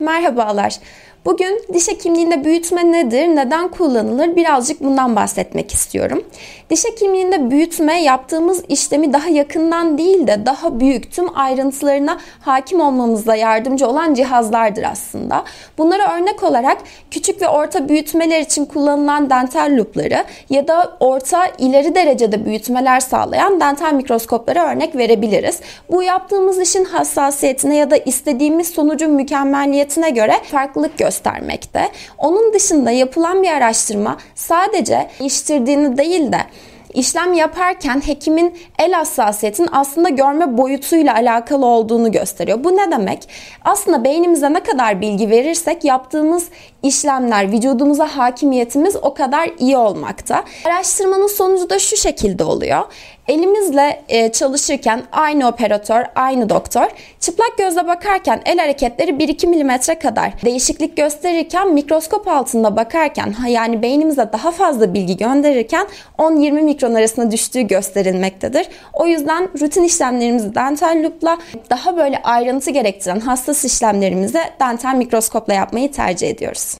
Merhabalar. Bugün diş hekimliğinde büyütme nedir, neden kullanılır birazcık bundan bahsetmek istiyorum. Diş hekimliğinde büyütme yaptığımız işlemi daha yakından değil de daha büyük tüm ayrıntılarına hakim olmamıza yardımcı olan cihazlardır aslında. Bunlara örnek olarak küçük ve orta büyütmeler için kullanılan dental lupları ya da orta ileri derecede büyütmeler sağlayan dental mikroskoplara örnek verebiliriz. Bu yaptığımız işin hassasiyetine ya da istediğimiz sonucun mükemmelliyetine göre farklılık göstermekte. Onun dışında yapılan bir araştırma sadece iştirdiğini değil de işlem yaparken hekimin el hassasiyetinin aslında görme boyutuyla alakalı olduğunu gösteriyor. Bu ne demek? Aslında beynimize ne kadar bilgi verirsek yaptığımız işlemler, vücudumuza hakimiyetimiz o kadar iyi olmakta. Araştırmanın sonucu da şu şekilde oluyor. Elimizle e, çalışırken aynı operatör, aynı doktor çıplak gözle bakarken el hareketleri 1-2 milimetre kadar değişiklik gösterirken mikroskop altında bakarken yani beynimize daha fazla bilgi gönderirken 10-20 mikron arasında düştüğü gösterilmektedir. O yüzden rutin işlemlerimizi dental loop'la daha böyle ayrıntı gerektiren hassas işlemlerimizi dental mikroskopla yapmayı tercih ediyoruz.